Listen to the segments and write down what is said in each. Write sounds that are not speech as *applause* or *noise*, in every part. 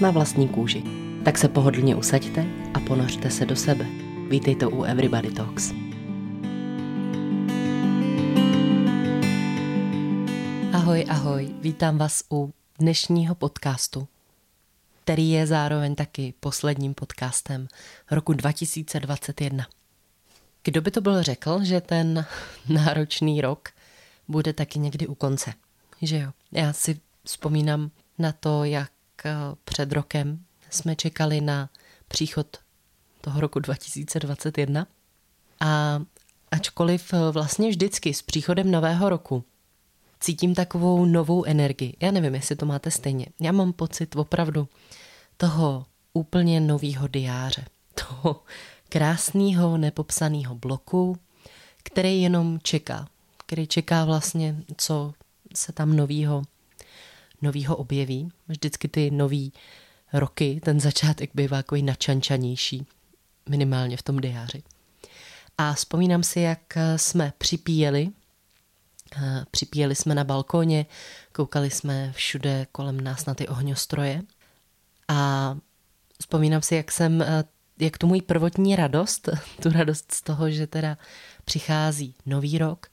Na vlastní kůži. Tak se pohodlně usaďte a ponořte se do sebe. Vítejte u Everybody Talks. Ahoj, ahoj, vítám vás u dnešního podcastu, který je zároveň taky posledním podcastem roku 2021. Kdo by to byl řekl, že ten *laughs* náročný rok bude taky někdy u konce? Že jo? Já si vzpomínám na to, jak před rokem jsme čekali na příchod toho roku 2021 a ačkoliv eh, vlastně vždycky s příchodem nového roku cítím takovou novou energii. Já nevím, jestli to máte stejně. Já mám pocit opravdu toho úplně nového diáře. *laughs* Toho krásného, nepopsaného bloku, který jenom čeká. Který čeká vlastně, co se tam novýho, novýho objeví. Vždycky ty nový roky, ten začátek bývá takový načančanější, minimálně v tom diáři. A vzpomínám si, jak jsme připíjeli Připíjeli jsme na balkóně, koukali jsme všude kolem nás na ty ohňostroje a vzpomínám si, jak jsem, jak tu můj prvotní radost, *laughs* tu radost z toho, že teda přichází nový rok,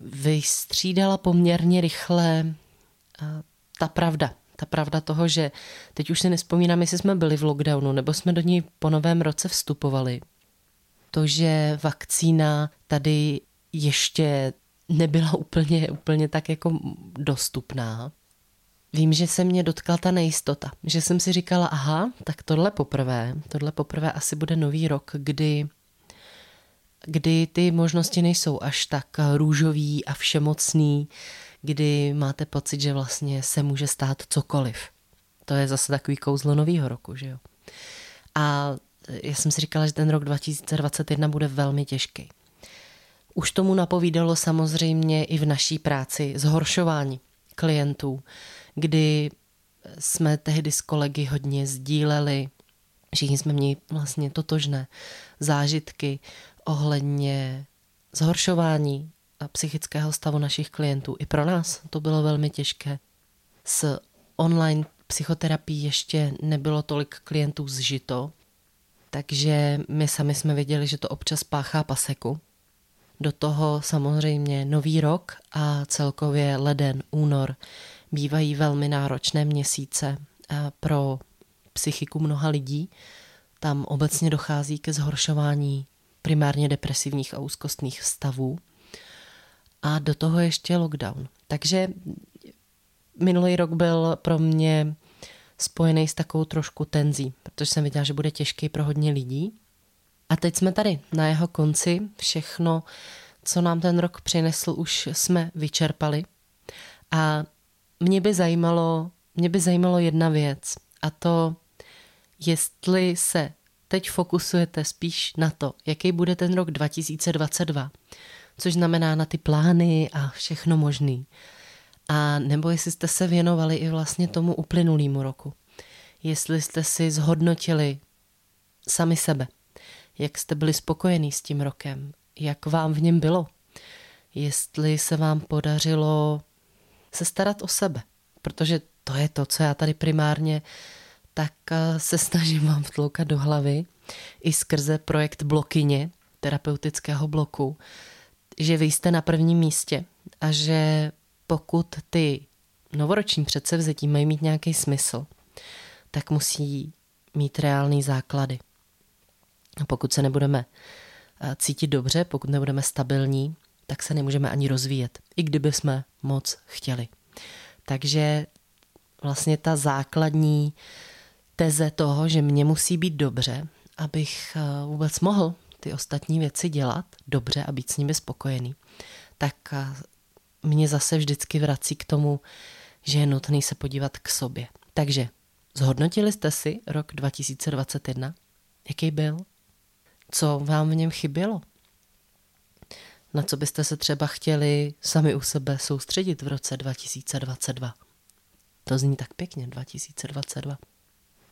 vystřídala poměrně rychle ta pravda. Ta pravda toho, že teď už si nespomínám, jestli jsme byli v lockdownu, nebo jsme do něj po novém roce vstupovali. To, že vakcína tady ještě nebyla úplně, úplně tak jako dostupná. Vím, že se mě dotkla ta nejistota, že jsem si říkala, aha, tak tohle poprvé, tohle poprvé asi bude nový rok, kdy, kdy ty možnosti nejsou až tak růžový a všemocný, kdy máte pocit, že vlastně se může stát cokoliv. To je zase takový kouzlo nového roku, že jo. A já jsem si říkala, že ten rok 2021 bude velmi těžký. Už tomu napovídalo samozřejmě i v naší práci zhoršování klientů, kdy jsme tehdy s kolegy hodně sdíleli, všichni jsme měli vlastně totožné zážitky ohledně zhoršování psychického stavu našich klientů. I pro nás to bylo velmi těžké. S online psychoterapií ještě nebylo tolik klientů zžito, takže my sami jsme věděli, že to občas páchá paseku, do toho samozřejmě nový rok a celkově leden, únor bývají velmi náročné měsíce pro psychiku mnoha lidí. Tam obecně dochází ke zhoršování primárně depresivních a úzkostných stavů. A do toho ještě lockdown. Takže minulý rok byl pro mě spojený s takovou trošku tenzí, protože jsem viděla, že bude těžký pro hodně lidí. A teď jsme tady na jeho konci. Všechno, co nám ten rok přinesl, už jsme vyčerpali. A mě by zajímalo, mě by zajímalo jedna věc. A to, jestli se teď fokusujete spíš na to, jaký bude ten rok 2022, což znamená na ty plány a všechno možný. A nebo jestli jste se věnovali i vlastně tomu uplynulému roku. Jestli jste si zhodnotili sami sebe, jak jste byli spokojení s tím rokem, jak vám v něm bylo, jestli se vám podařilo se starat o sebe, protože to je to, co já tady primárně tak eh, se snažím vám vtloukat do hlavy. I skrze projekt Blokyně, terapeutického bloku, že vy jste na prvním místě a že pokud ty novoroční předsevzetí mají mít nějaký smysl, tak musí mít reálný základy. A pokud se nebudeme eh, cítit dobře, pokud nebudeme stabilní, tak se nemůžeme ani rozvíjet, i kdyby jsme moc chtěli. Takže vlastně ta základní teze toho, že mě musí být dobře, abych eh, vůbec mohl ty ostatní věci dělat dobře a být s nimi spokojený, tak mě zase vždycky vrací k tomu, že je nutný se podívat k sobě. Takže Zhodnotili jste si rok 2021? Jaký byl? Co vám v něm chybělo? Na co byste se třeba chtěli sami u sebe soustředit v roce 2022? To zní tak pěkně, 2022.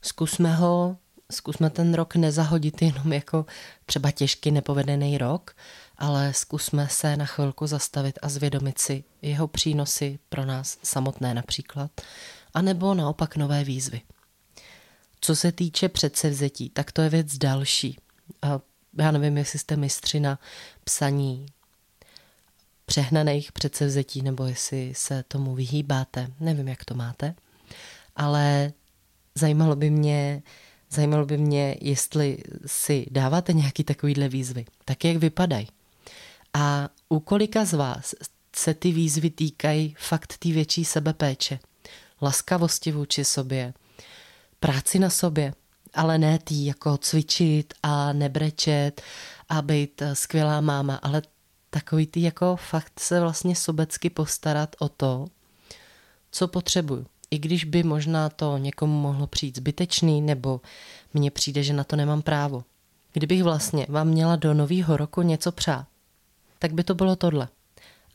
Zkusme ho, zkusme ten rok nezahodit jenom jako třeba těžký nepovedený rok, ale zkusme se na chvilku zastavit a zvědomit si jeho přínosy pro nás samotné například, anebo naopak nové výzvy. Co se týče předsevzetí, tak to je věc další. Já nevím, jestli jste mistři na psaní přehnaných předsevzetí, nebo jestli se tomu vyhýbáte. Nevím, jak to máte. Ale zajímalo by mě, zajímalo by mě, jestli si dáváte nějaký takovýhle výzvy. Tak jak vypadají? A u kolika z vás se ty výzvy týkají fakt té větší sebepéče, laskavosti vůči sobě, práci na sobě, ale ne tý jako cvičit a nebrečet a být skvělá máma, ale takový ty jako fakt se vlastně sobecky postarat o to, co potřebuju. I když by možná to někomu mohlo přijít zbytečný, nebo mně přijde, že na to nemám právo. Kdybych vlastně vám měla do nového roku něco přát, tak by to bylo tohle.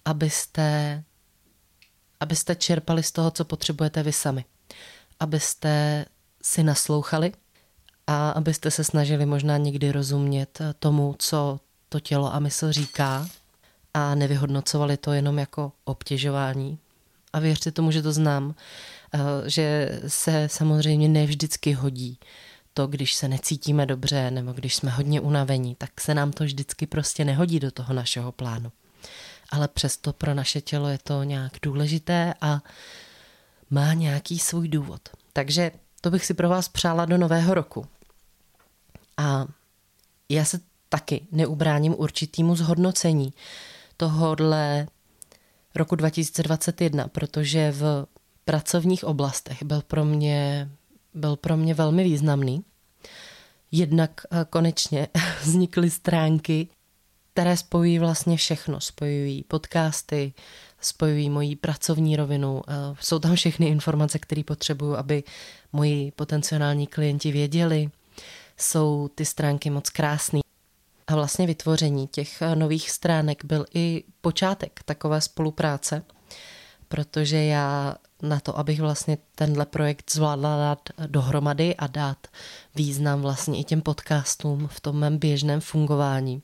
Abyste, abyste čerpali z toho, co potřebujete vy sami. Abyste si naslouchali a abyste se snažili možná někdy rozumět tomu, co to tělo a mysl říká a nevyhodnocovali to jenom jako obtěžování. A věřte tomu, že to znám, že se samozřejmě nevždycky hodí to, když se necítíme dobře nebo když jsme hodně unavení, tak se nám to vždycky prostě nehodí do toho našeho plánu. Ale přesto pro naše tělo je to nějak důležité a má nějaký svůj důvod. Takže to bych si pro vás přála do nového roku. A já se taky neubráním určitýmu zhodnocení tohohle roku 2021, protože v pracovních oblastech byl pro mě, byl pro mě velmi významný. Jednak eh, konečně *laughs* vznikly stránky, které spojují vlastně všechno. Spojují podcasty, spojují moji pracovní rovinu. Eh, jsou tam všechny informace, které potřebuju, aby moji potenciální klienti věděli. Jsou ty stránky moc krásné. A vlastně vytvoření těch eh, nových stránek byl i počátek takové spolupráce, protože já na to, abych vlastně tenhle projekt zvládla dát dohromady a dát význam vlastně i těm podcastům v tom mém běžném fungování,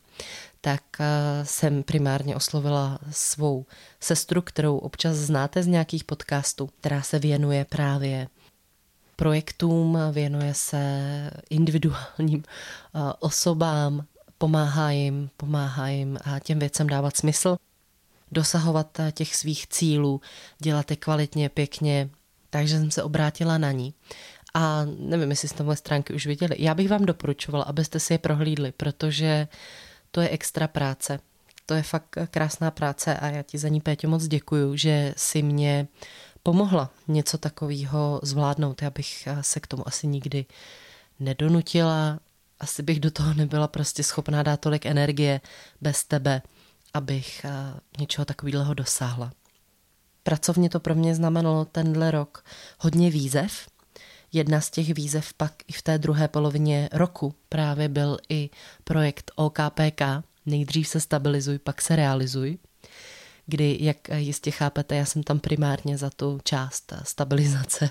tak eh, jsem primárně oslovila svou sestru, kterou občas znáte z nějakých podcastů, která se věnuje právě projektům, věnuje se individuálním eh, osobám, pomáhá jim, pomáhá jim a těm věcem dávat smysl, dosahovat eh, těch svých cílů, dělat je kvalitně, pěkně, takže jsem se obrátila na ní. A nevím, jestli jste moje stránky už viděli. Já bych vám doporučovala, abyste si je prohlídli, protože to je extra práce. To je fakt krásná práce a já ti za ní, Pétě, moc děkuju, že si mě pomohla něco takového zvládnout. Já bych eh, se k tomu asi nikdy nedonutila asi bych do toho nebyla prostě schopná dát tolik energie bez tebe, abych eh, něčeho takového dosáhla. Pracovně to pro mě znamenalo tenhle rok hodně výzev. Jedna z těch výzev pak i v té druhé polovině roku právě byl i projekt OKPK, nejdřív se stabilizuj, pak se realizuj, kdy, jak jistě chápete, já jsem tam primárně za tu část stabilizace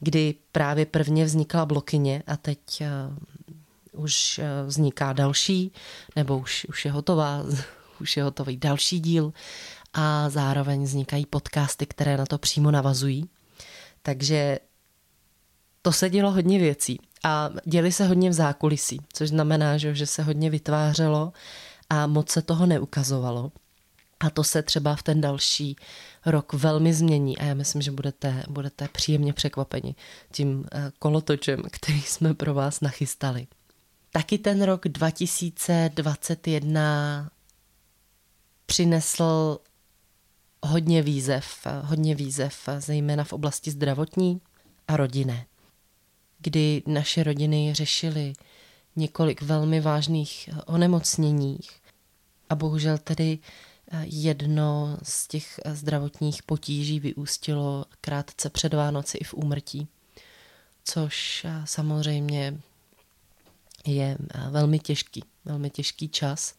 kdy právě prvně vznikla blokyně a teď uh, už uh, vzniká další, nebo už, už je hotová, *laughs* už je hotový další díl a zároveň vznikají podcasty, které na to přímo navazují. Takže to se dělo hodně věcí a děli se hodně v zákulisí, což znamená, že, že se hodně vytvářelo a moc se toho neukazovalo. A to se třeba v ten další rok velmi změní a já myslím, že budete, budete příjemně překvapeni tím eh, kolotočem, který jsme pro vás nachystali. Taky ten rok 2021 přinesl hodně výzev, hodně výzev, zejména v oblasti zdravotní a rodinné, kdy naše rodiny řešily několik velmi vážných onemocnění a bohužel tedy Jedno z těch zdravotních potíží vyústilo krátce před Vánoci i v úmrtí. což samozřejmě je velmi těžký, velmi těžký čas.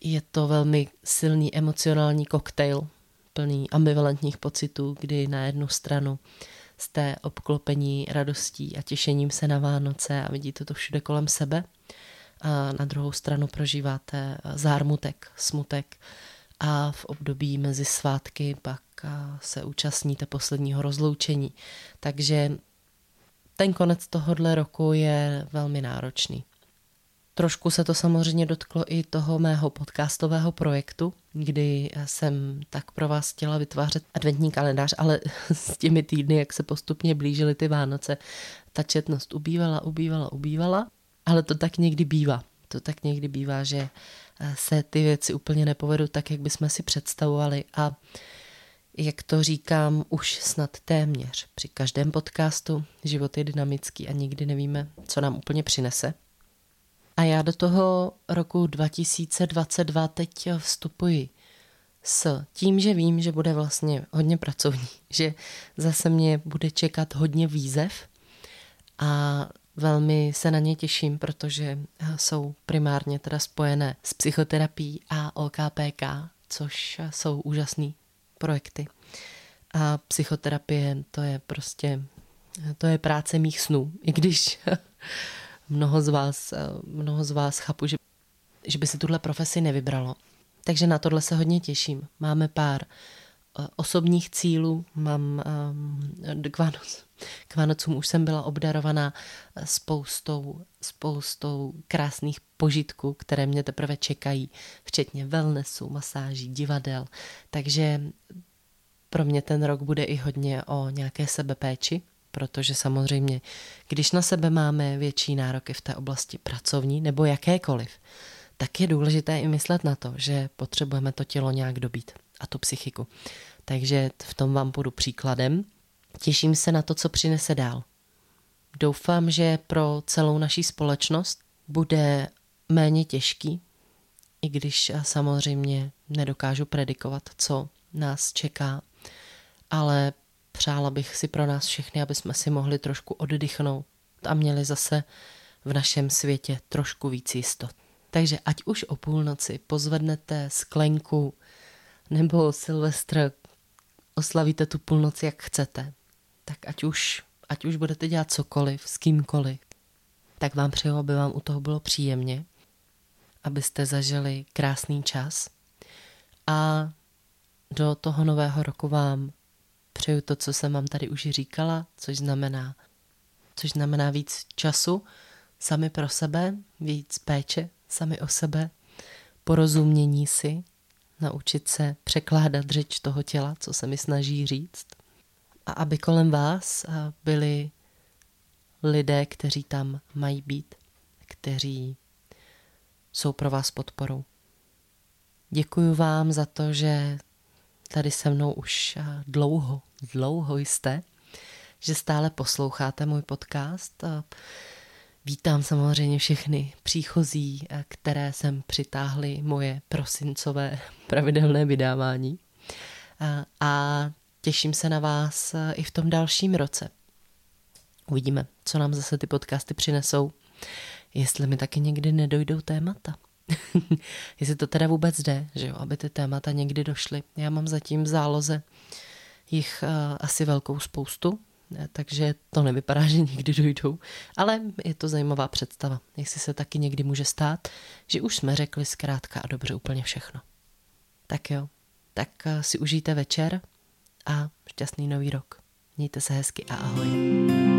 Je to velmi silný emocionální koktejl, plný ambivalentních pocitů, kdy na jednu stranu jste obklopení radostí a těšením se na Vánoce a vidíte to všude kolem sebe. A na druhou stranu prožíváte zármutek, smutek a v období mezi svátky pak se účastníte posledního rozloučení. Takže ten konec tohohle roku je velmi náročný. Trošku se to samozřejmě dotklo i toho mého podcastového projektu, kdy jsem tak pro vás chtěla vytvářet adventní kalendář, ale *laughs* s těmi týdny, jak se postupně blížily ty Vánoce, ta četnost ubývala, ubývala, ubývala, ale to tak někdy bývá. To tak někdy bývá, že se ty věci úplně nepovedou tak, jak bychom si představovali a jak to říkám už snad téměř při každém podcastu, život je dynamický a nikdy nevíme, co nám úplně přinese. A já do toho roku 2022 teď vstupuji s tím, že vím, že bude vlastně hodně pracovní, *laughs* že zase mě bude čekat hodně výzev a velmi se na ně těším, protože jsou primárně teda spojené s psychoterapií a OKPK, což jsou úžasný projekty. A psychoterapie to je prostě, to je práce mých snů, i když *laughs* mnoho z vás, mnoho z vás chápu, že, že by si tuhle profesi nevybralo. Takže na tohle se hodně těším. Máme pár osobních cílů, mám um, k, Vánoc, k Vánocům už jsem byla obdarovaná eh, spoustou, spoustou krásných požitků, které mě teprve čekají, včetně wellnessu, masáží, divadel. Takže pro mě ten rok bude i hodně o nějaké sebepéči, protože samozřejmě, když na sebe máme větší nároky v té oblasti pracovní nebo jakékoliv, tak je důležité i myslet na to, že potřebujeme to tělo nějak dobít a tu psychiku. Takže v tom vám budu příkladem. Těším se na to, co přinese dál. Doufám, že pro celou naší společnost bude méně těžký, i když samozřejmě nedokážu predikovat, co nás čeká, ale Přála bych si pro nás všechny, aby jsme si mohli trošku oddychnout a měli zase v našem světě trošku víc jistot. Takže ať už o půlnoci pozvednete sklenku nebo Silvestr oslavíte tu půlnoc, jak chcete, tak ať už, ať už budete dělat cokoliv, s kýmkoliv, tak vám přeju, aby vám u toho bylo příjemně, abyste zažili krásný čas. A do toho nového roku vám přeju to, co jsem vám tady už říkala, což znamená, což znamená víc času sami pro sebe, víc péče sami o sebe, porozumění si, naučit se překládat řeč toho těla, co se mi snaží říct. A aby kolem vás byli lidé, kteří tam mají být, kteří jsou pro vás podporou. Děkuji vám za to, že tady se mnou už dlouho, dlouho jste, že stále posloucháte můj podcast. Vítám samozřejmě všechny příchozí, které jsem přitáhly moje prosincové *laughs* pravidelné vydávání. A těším se na vás i v tom dalším roce. Uvidíme, co nám zase ty podcasty přinesou, jestli mi taky někdy nedojdou témata. *laughs* Jestli to teda vůbec jde, že jo, aby ty témata někdy došly. Já mám zatím v záloze jich asi velkou spoustu, takže to nevypadá, že někdy dojdou, ale je to zajímavá představa, jestli se taky někdy může stát, že už jsme řekli zkrátka a dobře úplně všechno. Tak jo, tak uh, si užijte večer a šťastný nový rok. Mějte se hezky a ahoj.